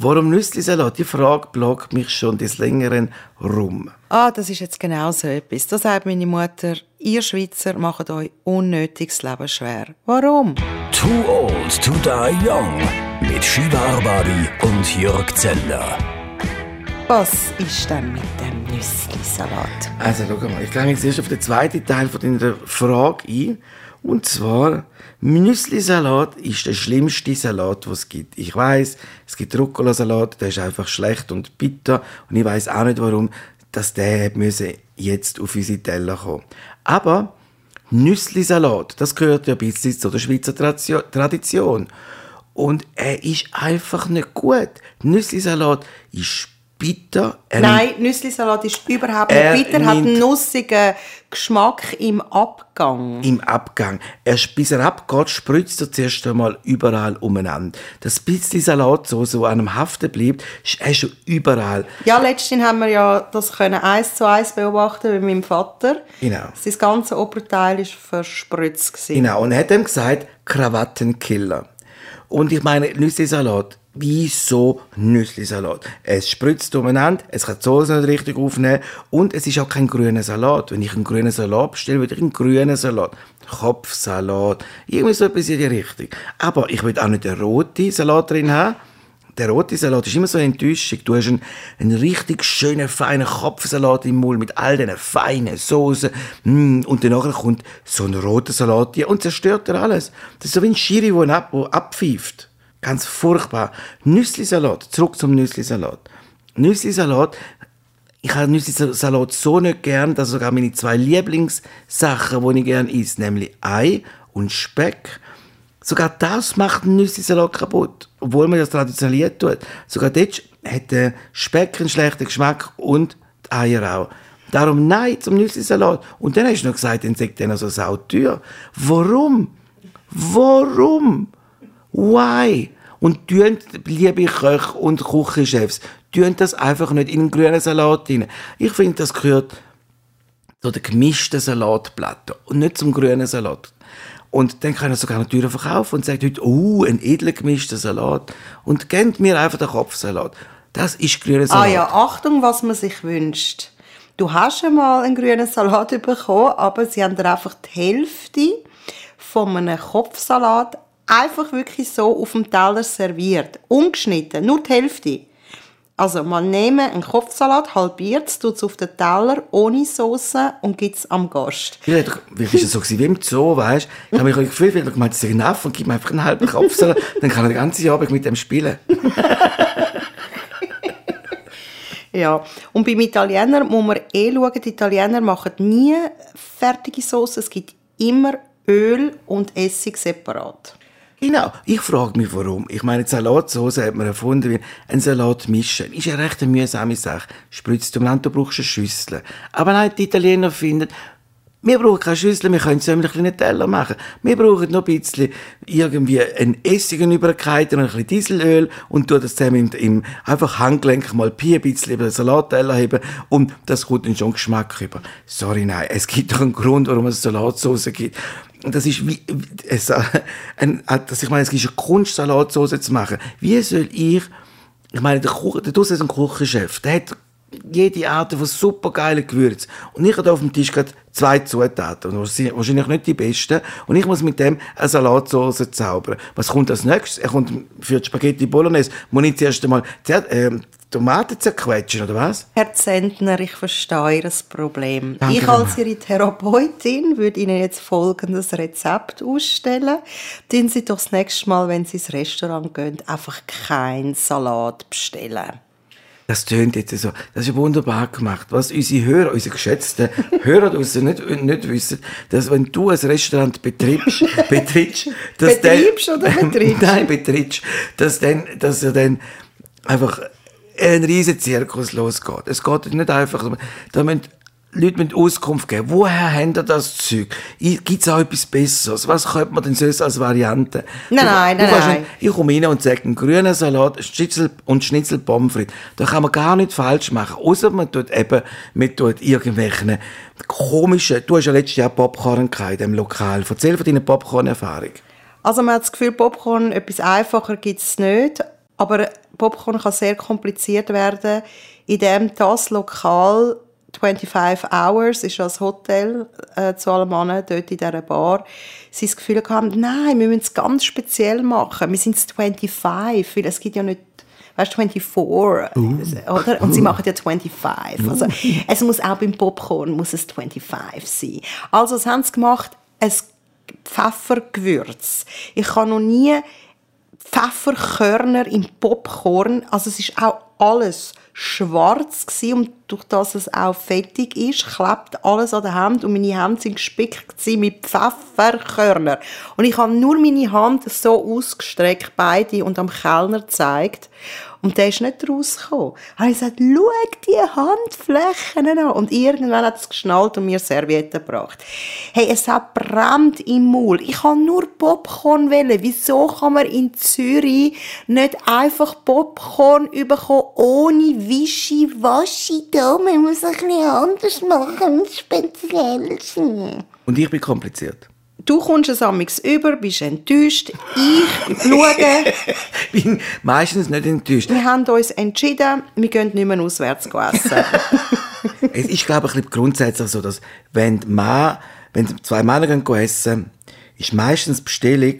Warum Nüsslisalat? Die Frage plagt mich schon des Längeren rum. Ah, das ist jetzt genau so etwas. Da sagt meine Mutter, ihr Schweizer macht euch unnötiges Leben schwer. Warum? Too old to die young. Mit Shiva Arbabi und Jörg Zeller. Was ist denn mit dem Nüsslisalat? Also, schau mal, ich gehe jetzt erst auf den zweiten Teil von deiner Frage ein. Und zwar, Müslisalat ist der schlimmste Salat, den es gibt. Ich weiß, es gibt Rucola-Salat, der ist einfach schlecht und bitter. Und ich weiß auch nicht, warum, dass der jetzt auf unsere Teller kommen. Aber Nüsslisalat, das gehört ja ein bisschen zu der Schweizer Tradition. Und er ist einfach nicht gut. Nüsslisalat ist bitter. Er Nein, Nüsslisalat ist überhaupt nicht bitter, hat einen nussigen Geschmack im Abgang. Im Abgang. Erst bis er abgeht, spritzt er zuerst einmal überall umeinander. Das bisschen Salat so, so an einem haften bleibt, ist er schon überall. Ja, letztens haben wir ja das können eins zu eins beobachten mit meinem Vater. Genau. Sein ganze Oberteil war verspritzt. Gewesen. Genau, und er hat ihm gesagt, Krawattenkiller. Und ich meine, Nüsslisalat, wieso Nüsslisalat? Es spritzt umeinander, es kann die Soße nicht richtig aufnehmen und es ist auch kein grüner Salat. Wenn ich einen grünen Salat bestelle, würde ich einen grünen Salat. Kopfsalat, irgendwie so etwas in die Richtung. Aber ich will auch nicht einen roten Salat drin haben. Der rote Salat ist immer so enttäuschend. Du hast einen, einen richtig schönen, feinen Kopfsalat im Mund mit all diesen feinen Soßen. Mm, und danach kommt so ein roter Salat hier und zerstört dir alles. Das ist so wie ein Schiri, der ab, abpfeift. Ganz furchtbar. Nüsslisalat. Zurück zum Nüsslisalat. Nüsslisalat. Ich habe Nüsslisalat so nicht gern, dass sogar meine zwei Lieblingssachen, die ich gern esse, nämlich Ei und Speck, sogar das macht einen Nüsslisalat kaputt. Obwohl man das traditionell tut. Sogar dort hat der Speck einen schlechten Geschmack und die Eier auch. Darum nein zum Nüsslisalat. Und dann hast du noch gesagt, dann sagt er noch so sauteuer. Warum? Warum? Why? Und tun, liebe Köche und Küchenchefs, tun das einfach nicht in einen grünen Salat rein. Ich finde, das gehört zu der gemischten Salatplatte und nicht zum grünen Salat. Und dann kann er sogar eine Tür verkaufen und sagt heute, oh, ein edler gemischter Salat. Und kennt mir einfach den Kopfsalat. Das ist grüner Salat. Ah ja, Achtung, was man sich wünscht. Du hast einmal einen grünen Salat bekommen, aber sie haben dir einfach die Hälfte von einem Kopfsalat einfach wirklich so auf dem Teller serviert. Ungeschnitten, nur die Hälfte. Also man nehme einen Kopfsalat, halbiert es, tut es auf den Teller ohne Soße und gibt es am Gast. Wie war es so wie im Zoo, weißt du? Ich habe mich das Gefühl, ich gemeint, es ist enough und gib mir einfach einen halben Kopfsalat, dann kann er den ganzen Abend mit dem spielen. ja, und beim Italiener muss man eh schauen, die Italiener machen nie fertige Soße, es gibt immer Öl und Essig separat. Genau. Ich frage mich, warum. Ich meine, die Salatsauce hat man erfunden, wie ein Salat mischen. Ist ja recht eine mühsame Sache. Spritzt du Land, du brauchst eine Schüssel. Aber nein, die Italiener finden, wir brauchen keine Schüssel, wir können zusammen einen Teller machen. Wir brauchen noch ein bisschen irgendwie ein Essig übergehalten und ein bisschen Dieselöl und tun das zusammen im, im einfach Handgelenk mal ein bisschen über den Salatteller heben und das kommt dann schon Geschmack über. Sorry, nein, es gibt doch einen Grund, warum es Salatsauce gibt das ist wie, es, ein, dass ich meine, es ist eine Kunst, Salatsauce zu machen. Wie soll ich, ich meine, der, Kuchen, der ist ein Küchenchef, der hat jede Art von supergeilen Gewürzen. Und ich habe auf dem Tisch gerade zwei Zutaten, wahrscheinlich nicht die besten. Und ich muss mit dem eine Salatsauce zaubern. Was kommt als nächstes? Er kommt für die Spaghetti Bolognese, muss ich zuerst einmal äh, Tomaten zerquetschen, oder was? Herr Zentner, ich verstehe Ihr Problem. Danke ich als Ihre Therapeutin würde Ihnen jetzt folgendes Rezept ausstellen. Tun Sie doch das nächste Mal, wenn Sie ins Restaurant gehen, einfach keinen Salat bestellen. Das tönt jetzt so. Das ist wunderbar gemacht. Was unsere Hörer, unsere geschätzten Hörer draussen nicht, nicht wissen, dass wenn du ein Restaurant betreibst, betrittst, dass Betriebst oder betriebst? Nein, betrittst, dass dann, dass er dann einfach ein riesen Zirkus losgeht. Es geht nicht einfach, da müssen Leute müssen Auskunft geben. Woher haben ihr das Zeug? Gibt es auch etwas Besseres? Was könnte man denn sonst als Variante? Nein, nein, nein, nein. Ich komme rein und sage, einen grünen Salat Schnitzel und Schnitzel Pommes frites. Da kann man gar nicht falsch machen. Außer man tut eben mit tut irgendwelchen komischen, du hast ja letztes Jahr Popcorn in diesem Lokal. Erzähl von deiner Popcorn-Erfahrung. Also man hat das Gefühl, Popcorn, etwas einfacher gibt es nicht Aber Popcorn kann sehr kompliziert werden, indem das Lokal 25 Hours ist als Hotel äh, zu allem Mann dort in dieser Bar, sie das Gefühl haben, nein, wir müssen es ganz speziell machen. Wir sind 25, weil es gibt ja nicht weißt, 24, oder? Und sie machen ja 25. Also, es muss auch beim Popcorn muss es 25 sein. Also, was haben sie gemacht? Ein Pfeffergewürz. Ich habe noch nie Pfefferkörner im Popcorn, also es ist auch alles schwarz gewesen, und durch das es auch fettig ist, klebt alles an der Hand und meine Hände sind gespickt mit Pfefferkörner. Und ich habe nur meine Hand so ausgestreckt, beide, und am Kellner gezeigt. Und der ist nicht rausgekommen. Habe ich gesagt, schau die Handflächen an. Und irgendwann hat es geschnallt und mir Servietten gebracht. Hey, es hat brennt im Maul. Ich kann nur Popcorn wählen. Wieso kann man in Zürich nicht einfach Popcorn bekommen, ohne Wischi-Waschi da? Man muss ein bisschen anders machen, speziell sein. Und ich bin kompliziert. Du kommst es amix über, bist enttäuscht. Ich schaue. bin meistens nicht enttäuscht. Wir haben uns entschieden, wir gehen nicht mehr auswärts essen. es ist, glaube ich, grundsätzlich so, dass wenn, Mann, wenn zwei Männer gehen essen, ist meistens die Bestellung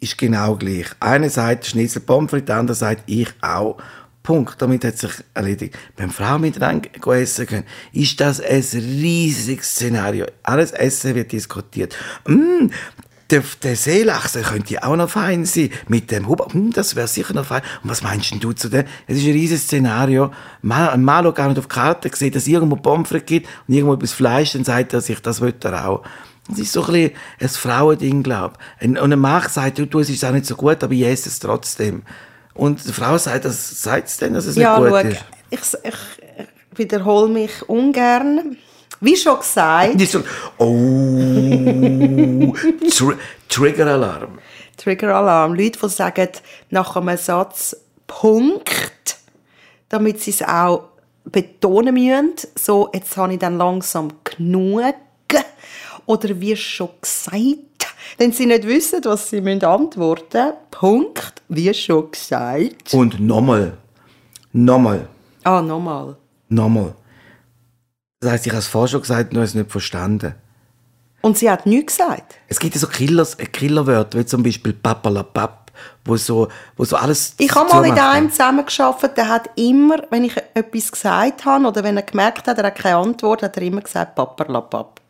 ist genau gleich. Einer sagt Schnitzel Pommes frites, der andere sagt ich auch. Punkt. Damit hat sich erledigt. Beim Frauen miteinander essen können, ist das ein riesiges Szenario. Alles Essen wird diskutiert. Mm, der, der Seelachse könnte auch noch fein sein. Mit dem Huber, hm, das wäre sicher noch fein. Und was meinst du zu dem? Es ist ein riesiges Szenario. Ein Mann schaut gar nicht auf die Karte, sieht, dass es irgendwo Pommes gibt und irgendwo etwas Fleisch, dann sagt er sich, das will er auch. Das ist so ein bisschen ein Frauending, glaube ich. Und ein Mann sagt, du, du, es ist auch nicht so gut, aber ich esse es trotzdem. Und die Frau sagt, das sagt es denn, dass es ja, nicht gut schau, ist? Ich, ich wiederhole mich ungern. Wie schon gesagt. Die so, oh, Tr Trigger-Alarm. Trigger-Alarm. Leute, die sagen nach einem Satz Punkt, damit sie es auch betonen müssen. So, jetzt habe ich dann langsam genug. Oder wie schon gesagt, wenn sie nicht wissen, was sie antworten müssen. Punkt, wie schon gesagt. Und nochmal. Nochmal. Ah, nochmal. Nochmal. Das heisst, ich habe es vorher schon gesagt, nur es nicht verstanden. Und sie hat nichts gesagt? Es gibt ja so Killers, äh, Killerwörter, wie zum Beispiel Papalapap, wo so, wo so alles Ich habe mal mit einem zusammengearbeitet, der hat immer, wenn ich etwas gesagt habe oder wenn er gemerkt hat, er hat keine Antwort, hat er immer gesagt Papalapap.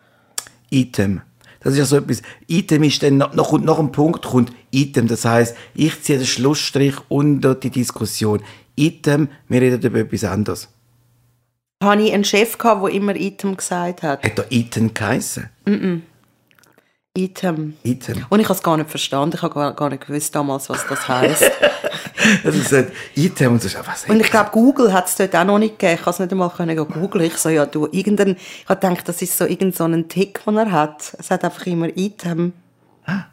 Item. Das ist ja so etwas. Item ist dann, noch, noch, nach einem Punkt kommt Item. Das heißt, ich ziehe den Schlussstrich unter die Diskussion. Item, wir reden über etwas anderes. Habe ich einen Chef gehabt, der immer Item gesagt hat? Hat er Item geheissen? Mm, -mm. Item. Item. Und ich habe es gar nicht verstanden. Ich habe gar nicht gewusst damals, was das heisst. also gesagt, Item und so. Was und ich glaube, Google hat es dort auch noch nicht gegeben. Ich konnte es nicht einmal können googeln. Ich so, ja, du, irgendein, ich habe gedacht, das ist so irgendein so Tick, den er hat. Es hat einfach immer Item. Ah.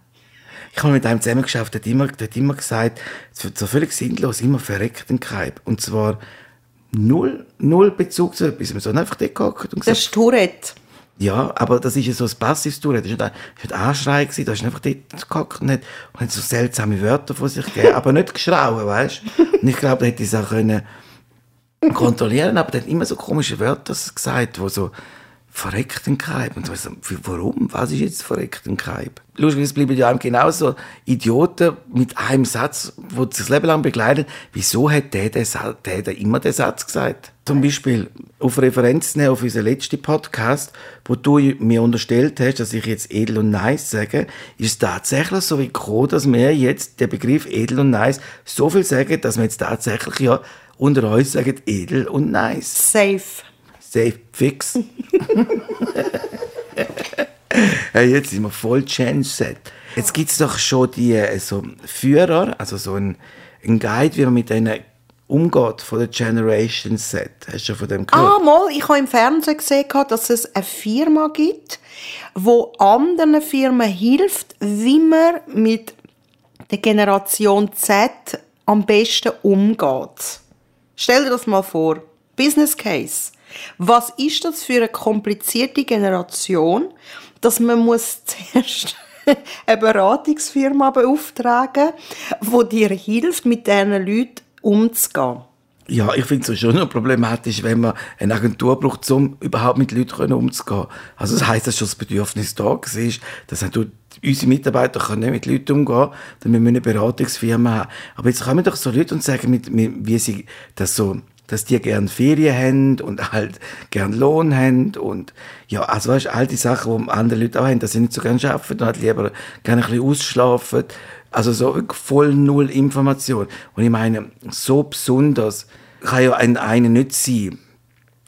Ich habe mit einem zusammengeschafft, der hat immer, der hat immer gesagt, so völlig sinnlos, immer verreckten Kaib. Und zwar null, null Bezug zu etwas. Wir sind einfach dort gehockt und gesagt... Das ist Tourette. Ja, aber das ist ja so ein passives Tourette. Das war nicht Anschrei, gewesen, da ist einfach dort gehockt und hat, und hat so seltsame Wörter von sich gegeben, aber nicht geschrauen, weißt du? Und ich glaube, da hätte ich es auch können kontrollieren, aber der hat immer so komische Wörter gesagt, wo so verreckten Kaib. Und so, warum? Was ist jetzt verreckten Kaib? Lustigerweise bleiben ja einem genauso Idioten mit einem Satz, wo sich das Leben lang begleitet. Wieso hat der, der, der, der immer den Satz gesagt? Zum Beispiel auf Referenz nehmen auf unseren letzten Podcast, wo du mir unterstellt hast, dass ich jetzt edel und nice sage, ist es tatsächlich so gekommen, dass wir jetzt den Begriff edel und nice so viel sagen, dass wir jetzt tatsächlich ja unter uns sagen edel und nice. Safe. Safe fix. hey, jetzt sind wir voll Gen-Set. Jetzt gibt es doch schon die äh, so Führer, also so ein, ein Guide, wie man mit denen umgeht von der Generation Set. Hast du schon von dem gehört? Ah, mal. Ich habe im Fernsehen gesehen, dass es eine Firma gibt, wo anderen Firmen hilft, wie man mit der Generation Z am besten umgeht. Stell dir das mal vor. Business Case. Was ist das für eine komplizierte Generation, dass man muss zuerst eine Beratungsfirma beauftragen, die dir hilft, mit diesen Leuten umzugehen. Ja, ich finde es schon noch problematisch, wenn man eine Agentur braucht, um überhaupt mit Leuten umzugehen. Also das heisst, dass schon das Bedürfnis da war, dass unsere Mitarbeiter können nicht mit Leuten umgehen dann müssen wir eine Beratungsfirma haben. Aber jetzt kommen doch so Leute und sagen, wie sie das so dass die gern Ferien haben und halt gern Lohn haben und ja, also weißt, all die Sachen, die andere Leute auch haben, dass sie nicht so gern arbeiten und halt lieber gerne ein bisschen ausschlafen. Also so voll null Information. Und ich meine, so besonders kann ja ein eine nicht sein.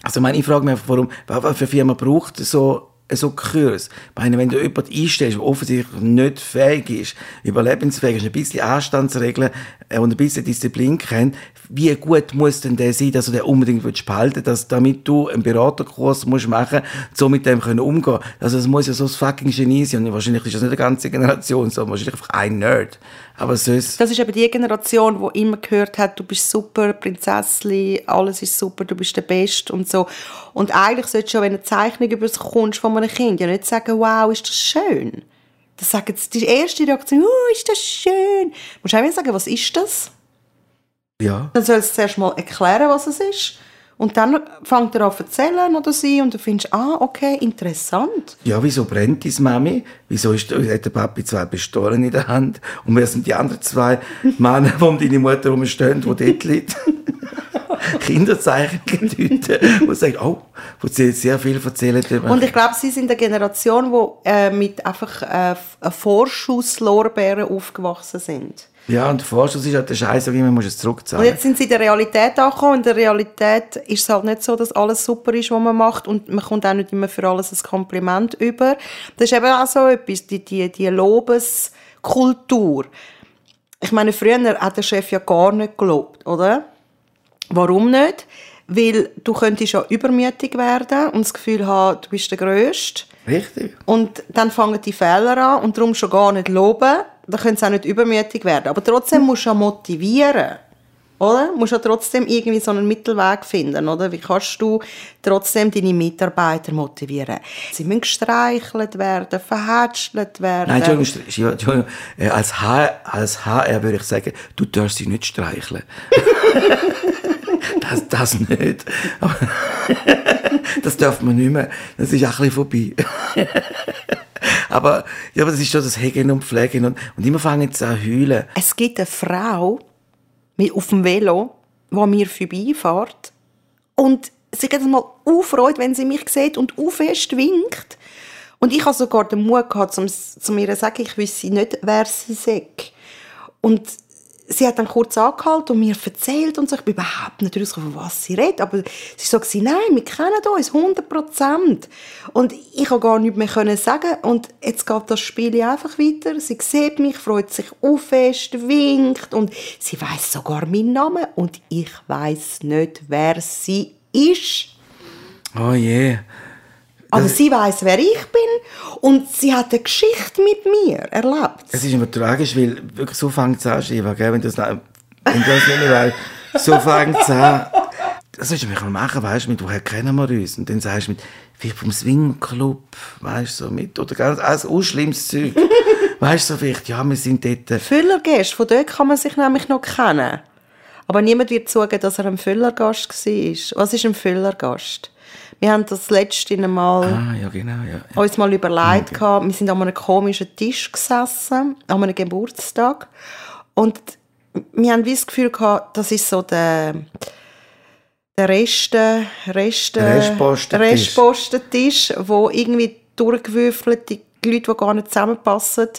Also ich meine, ich frage mich einfach, warum, was für Firma braucht so so Kurs. Meine, wenn du jemanden einstellst, der offensichtlich nicht fähig ist, überlebensfähig ist, ein bisschen Anstandsregeln äh, und ein bisschen Disziplin kennt, wie gut muss denn der sein, dass du den unbedingt behalten willst, dass, damit du einen Beraterkurs musst machen musst, so mit dem können umgehen Also es muss ja so ein fucking Genie sein und wahrscheinlich ist das nicht eine ganze Generation, sondern wahrscheinlich einfach ein Nerd. Aber sonst... Das ist eben die Generation, die immer gehört hat, du bist super, Prinzessin, alles ist super, du bist der Beste und so. Und eigentlich solltest du schon, wenn du eine Zeichnung bekommst von einem Kind, ja nicht sagen, wow, ist das schön. Das sagen die erste Reaktion, oh, ist das schön. Du musst auch sagen, was ist das? Ja. Dann soll es zuerst mal erklären, was es ist. Und dann fängt er an zu erzählen oder sie und du findest, ah, okay, interessant. Ja, wieso brennt deine Mami? Wieso ist, hat der Papi zwei Pistolen in der Hand? Und wer sind die anderen zwei Männer, die um deine Mutter herumstehen, die dort liegt? Kinderzeichen Leute, die sagen, oh, wo sie sehr viel erzählen. Und ich glaube, sie sind eine Generation, die äh, mit einfach äh, Vorschusslorbeeren aufgewachsen sind. Ja, und der Vorschuss ist halt der Scheiß, man muss es zurückzahlen. Und jetzt sind sie in der Realität angekommen. In der Realität ist es halt nicht so, dass alles super ist, was man macht und man kommt auch nicht immer für alles ein Kompliment über. Das ist eben auch so etwas, die, die, die Lobeskultur. Ich meine, früher hat der Chef ja gar nicht gelobt, oder? Warum nicht? Weil du könntest ja übermütig werden und das Gefühl haben, du bist der Größte. Richtig. Und dann fangen die Fehler an und darum schon gar nicht loben. Dann können sie auch nicht übermütig werden. Aber trotzdem musst du ja motivieren. Oder? Du musst ja trotzdem irgendwie so einen Mittelweg finden, oder? Wie kannst du trotzdem deine Mitarbeiter motivieren? Sie müssen gestreichelt werden, verhätschelt werden. Nein, Entschuldigung, Entschuldigung. Äh, als, HR, als HR würde ich sagen, du darfst sie nicht streicheln. das, das nicht. das darf man nicht mehr. Das ist auch ein bisschen vorbei. aber, ja, aber das ist schon das Hegen und Pflegen und, und immer fangen sie an heulen. Es gibt eine Frau auf dem Velo, die mir vorbeifährt und sie geht mal aufreut, wenn sie mich sieht und fest winkt. Und ich habe sogar den Mut gehabt, um, zu mir zu sagen, ich wüsste nicht, wer sie sagt. Und sie hat dann kurz angehalten und mir erzählt und so. Ich bin überhaupt nicht raus, von was sie redet. Aber sie sagt, nein, wir kennen uns, 100 Prozent. Und ich konnte gar nichts mehr sagen. Und jetzt geht das Spiel einfach weiter. Sie sieht mich, freut sich auf winkt und sie weiß sogar meinen Namen und ich weiß nicht, wer sie ist. Oh je. Yeah. Aber sie weiß, wer ich bin und sie hat eine Geschichte mit mir erlebt. Es ist immer tragisch, weil wirklich so fängt es an, Shiva, gell? wenn du das, wenn das nicht mehr weißt. So fängt es an. Das sollst du mich mal machen, weißt du, mit woher kennen wir uns? Und dann sagst du mit, vielleicht vom Swingclub, weißt du, so mit, oder ganz, alles unschlimmes Zeug. weißt du, so vielleicht, ja, wir sind dort. Füllergäste, von dort kann man sich nämlich noch kennen. Aber niemand wird sagen, dass er ein Füllergast war. Was ist ein Füllergast? Wir haben das letzte Mal ah, ja, genau, ja, ja. uns mal überlegt. Okay. Wir sind an einem komischen Tisch gesessen, an einem Geburtstag. Und wir haben das Gefühl gehabt, das ist so der, der Reste, Reste, Restpostentisch, Restpostentisch wo irgendwie durchgewürfelt, die Leute, die gar nicht zusammenpassen,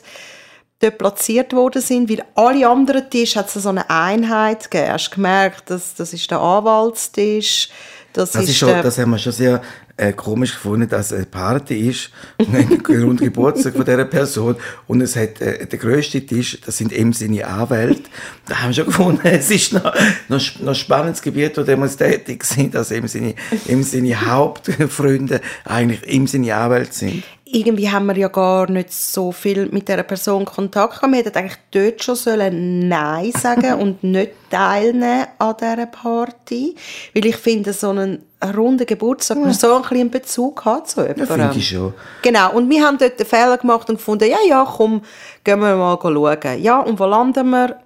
dort platziert worden sind, weil alle anderen Tische hat es so eine Einheit gegeben. Hast gemerkt, dass das ist der Anwaltstisch, das, das, ist schon, das haben wir schon sehr äh, komisch gefunden, dass es eine Party ist, ein Grundgeburtstag von dieser Person und es hat äh, der grösste Tisch, das sind eben seine Anwälte. Da haben wir schon gefunden, es ist noch, noch, noch ein spannendes Gebiet, wo wir tätig sind, dass eben seine, eben seine Hauptfreunde eigentlich eben seine Anwälte sind. Irgendwie haben wir ja gar nicht so viel mit dieser Person Kontakt gehabt. Wir hätten eigentlich dort schon sollen Nein sagen und nicht teilnehmen an dieser Party. Weil ich finde, so einen runden Geburtstag, man so ein bisschen einen Bezug hat zu jemandem. Ja, finde ich schon. Genau, und wir haben dort den Fehler gemacht und gefunden, ja, ja, komm, gehen wir mal schauen. Ja, und wo landen wir?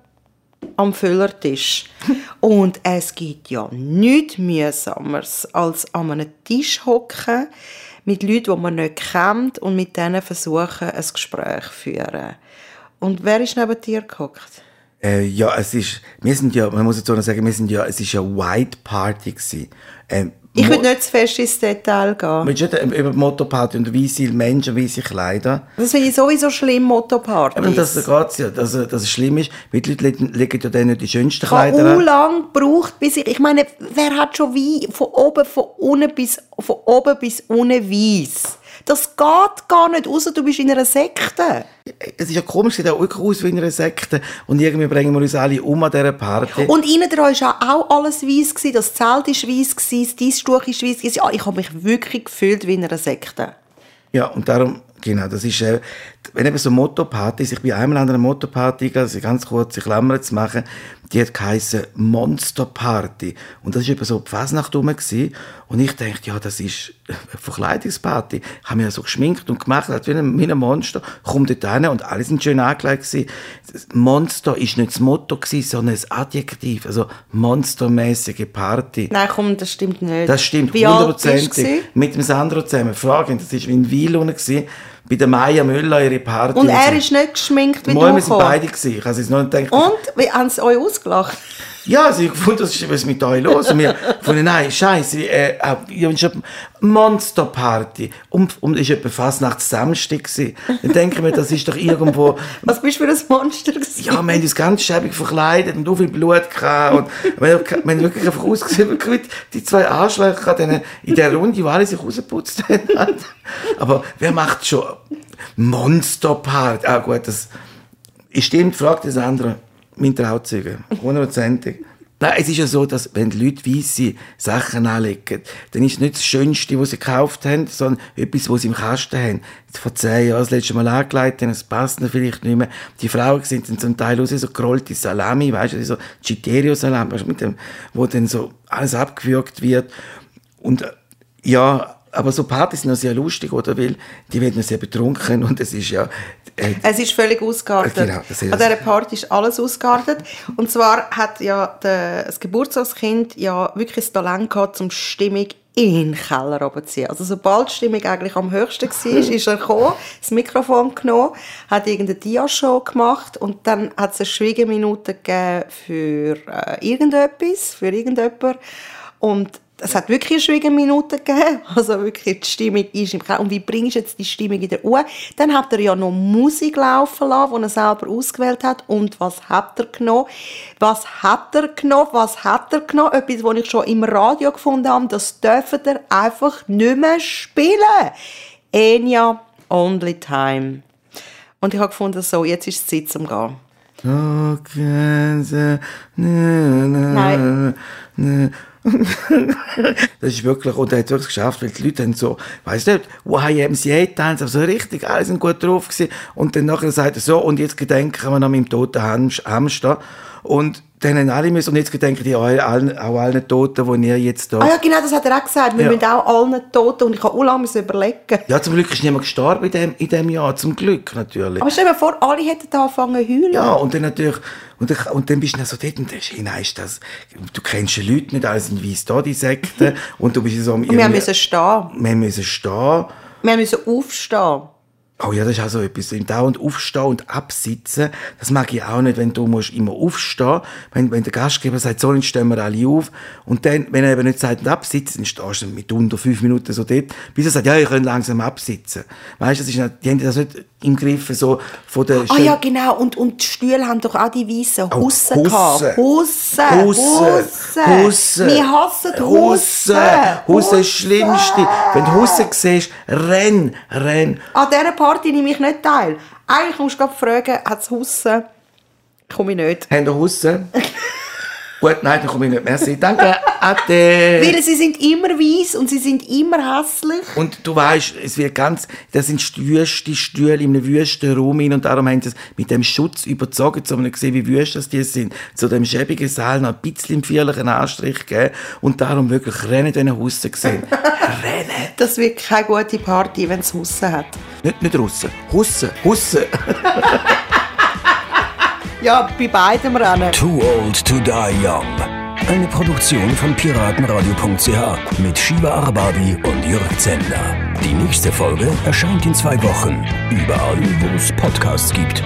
Am Füllertisch. und es gibt ja nichts Mühsameres, als an einem Tisch hocken mit Leuten, die man nicht kennt und mit denen versuchen, ein Gespräch zu führen. Und wer ist neben dir gehockt? Äh, ja, es ist, wir sind ja, man muss jetzt auch noch sagen, wir sind ja, es ist ja White Party gewesen. Ähm, Ich will nicht zu fest ins Detail gehen. Willst du nicht über die Motto-Party und weisse Menschen, weisse Kleider? Das finde ich sowieso schlimm, Motto-Partys. Aber das geht's ja, dass, dass es schlimm ist, weil die Leute legen, ja dann nicht die schönsten Ich habe Kleider auch an. lang gebraucht, bis ich, ich meine, wer hat schon Wein von oben, von unten bis, von oben bis unten weiss? Das geht gar nicht, außer du bist in einer Sekte. Es ist ja komisch, sieht auch aus wie in einer Sekte. Und irgendwie bringen wir uns alle um an dieser Party. Und innen dran war auch alles weiss, gewesen, das Zelt war weiss, das Disstuch war weiss. Ja, ich habe mich wirklich gefühlt wie in einer Sekte. Ja, und darum, genau, das ist, äh, wenn eben so Motto-Partys, ich bin einmal an einer Motto-Party gegangen, also ganz kurz die Klammer zu machen, die hat geheissen Monster-Party. Und das war eben so die Fasnacht rum gewesen. Und ich dachte, ja, das ist eine Verkleidungsparty. Ich habe mich so geschminkt und gemacht, als wie ein, wie ein Monster, komm dort hin und alle sind schön angelegt gewesen. Das Monster ist nicht das Motto gewesen, sondern ein Adjektiv, also monstermäßige Party. Nein, komm, das stimmt nicht. Das stimmt, hundertprozentig. Mit dem Sandro zusammen. Fragen, das war in Wiel unten gewesen, bei der Maya Müller, ihre Party. Und er ist nicht geschminkt wie Mal, du wir sind beide gewesen. Ich habe es noch nicht gedacht. Und, wie haben sie euch ausgelacht? Ja, also ich fand, was ist was ist mit euch los? Und wir fanden, nein, scheiße, äh, äh, ich hab Monsterparty. Und, und war etwa fast nach Samstag gewesen. Dann denke ich mir, das ist doch irgendwo, Was bist du für ein Monster gewesen? ja, wir haben uns ganz schäbig verkleidet und so viel Blut gehabt. Und wir haben wir haben wirklich einfach ausgesehen, wie die zwei Arschlöcher denen in der Runde, wo alle sich rausgeputzt haben. Aber wer macht schon Monsterparty? Ah, gut, das stimmt, fragt das andere. Mein Trauzeuge. Hundertprozentig. Nein, es ist ja so, dass wenn die Leute weisse Sachen anlegen, dann ist es nicht das Schönste, was sie gekauft haben, sondern etwas, was sie im Kasten haben. Vor zehn Jahren das letzte Mal angelegt haben, es passt ihnen vielleicht nicht mehr. Die Frauen sind dann zum Teil aus so gerollte Salami, weißt du, so du, mit dem, wo dann so alles abgewürgt wird. Und äh, ja, aber so Partys sind noch sehr lustig, oder? Weil die werden noch sehr betrunken und es ist ja, äh, Es ist völlig ausgeartet. Genau, das ist An dieser Party ist alles ausgeartet. Und zwar hat ja der, das Geburtstagskind ja wirklich das Talent gehabt, zum Stimmung in den Keller runterzuziehen. Also sobald die Stimmung eigentlich am höchsten war, ist er gekommen, das Mikrofon genommen, hat irgendeine Dia-Show gemacht und dann hat es eine Schweigeminute gegeben für äh, irgendetwas, für irgendjemand. Und es hat wirklich eine Schweigeminute gegeben. Also wirklich, die Stimmung ist im Keller. Und wie bringst du jetzt die Stimmung in der Uhr? Dann hat er ja noch Musik laufen lassen, die er selber ausgewählt hat. Und was hat er genommen? Was hat er genommen? Was hat er genommen? Etwas, was ich schon im Radio gefunden habe, das dürfen er einfach nicht mehr spielen. Enya, Only Time. Und ich habe gefunden, so, jetzt ist es Zeit zum Gehen. Nein. Das ist wirklich, und er hat es wirklich geschafft, weil die Leute haben so, weiss nicht, YMCA tanzen, aber so richtig, alle sind gut drauf gewesen. Und dann nachher sagt er so, und jetzt gedenken wir an meinem toten Hamst- Hamster. Und dann haben alle müssen, und jetzt gedenken die auch allen, auch allen Toten, die ihr jetzt da... Ah ja, genau, das hat er auch gesagt. Wir Ja. müssen auch allen Toten, und ich habe auch lange überlegen. Ja, zum Glück ist niemand gestorben in dem, in dem Jahr, zum Glück natürlich. Aber stell dir vor, alle hätten angefangen zu heulen. Ja, und dann natürlich, und, dann- und dann bist du dann so dort und denkst, hey, nein, ist das, du kennst die Leute nicht, alle sind weiss da, die Sekte, und du bist so am Und wir müssen stehen. wir müssen stehen. Wir müssen aufstehen. Oh ja, das ist auch so etwas. Im dauernd aufstehen und absitzen, das mag ich auch nicht, wenn du musst immer aufstehen wenn, wenn der Gastgeber sagt, so, jetzt stehen wir alle auf. Und dann, wenn er eben nicht sagt, absitzen, dann stehst du mit unter fünf Minuten so dort, bis er sagt, ja, ihr könnt langsam absitzen. Weißt du, das ist nicht, die haben das nicht im Griff, so von der... Ah ja, genau. Und, und die Stühle haben doch auch die weißen Oh, Hussen Hussen. gehabt. Hussen. Hussen. Hussen. Wir hassen Hussen. Hussen. Hussen ist das Schlimmste. Wenn du Hussen siehst, renn, renn. An dieser Party nehme ich nicht teil. Eigentlich musst du fragen, hat es Hussen? Komme ich nicht. Haben ihr Hussen? Gut, nein, dann komme ich nicht. Merci. Danke. Ade. Weil sie sind immer weiß und sie sind immer hässlich. Und du weißt, es wird ganz, das sind wüste Stühle in einem wüsten Raum hin und darum haben sie es mit dem Schutz überzogen, um zu sehen, wie wüst das die sind. Zu dem schäbigen Saal noch ein bisschen feierlichen Anstrich geben und darum wirklich rennen diesen Hussen gesehen. rennen. Das wird keine gute Party, wenn es Hussen hat. Nicht, nicht Russen. Hussen. Hussen. Ja, bei beidem Rennen. Too Old to Die Young. Eine Produktion von piratenradio.ch mit Shiva Arbabi und Jörg Zender. Die nächste Folge erscheint in zwei Wochen. Überall, wo es Podcasts gibt.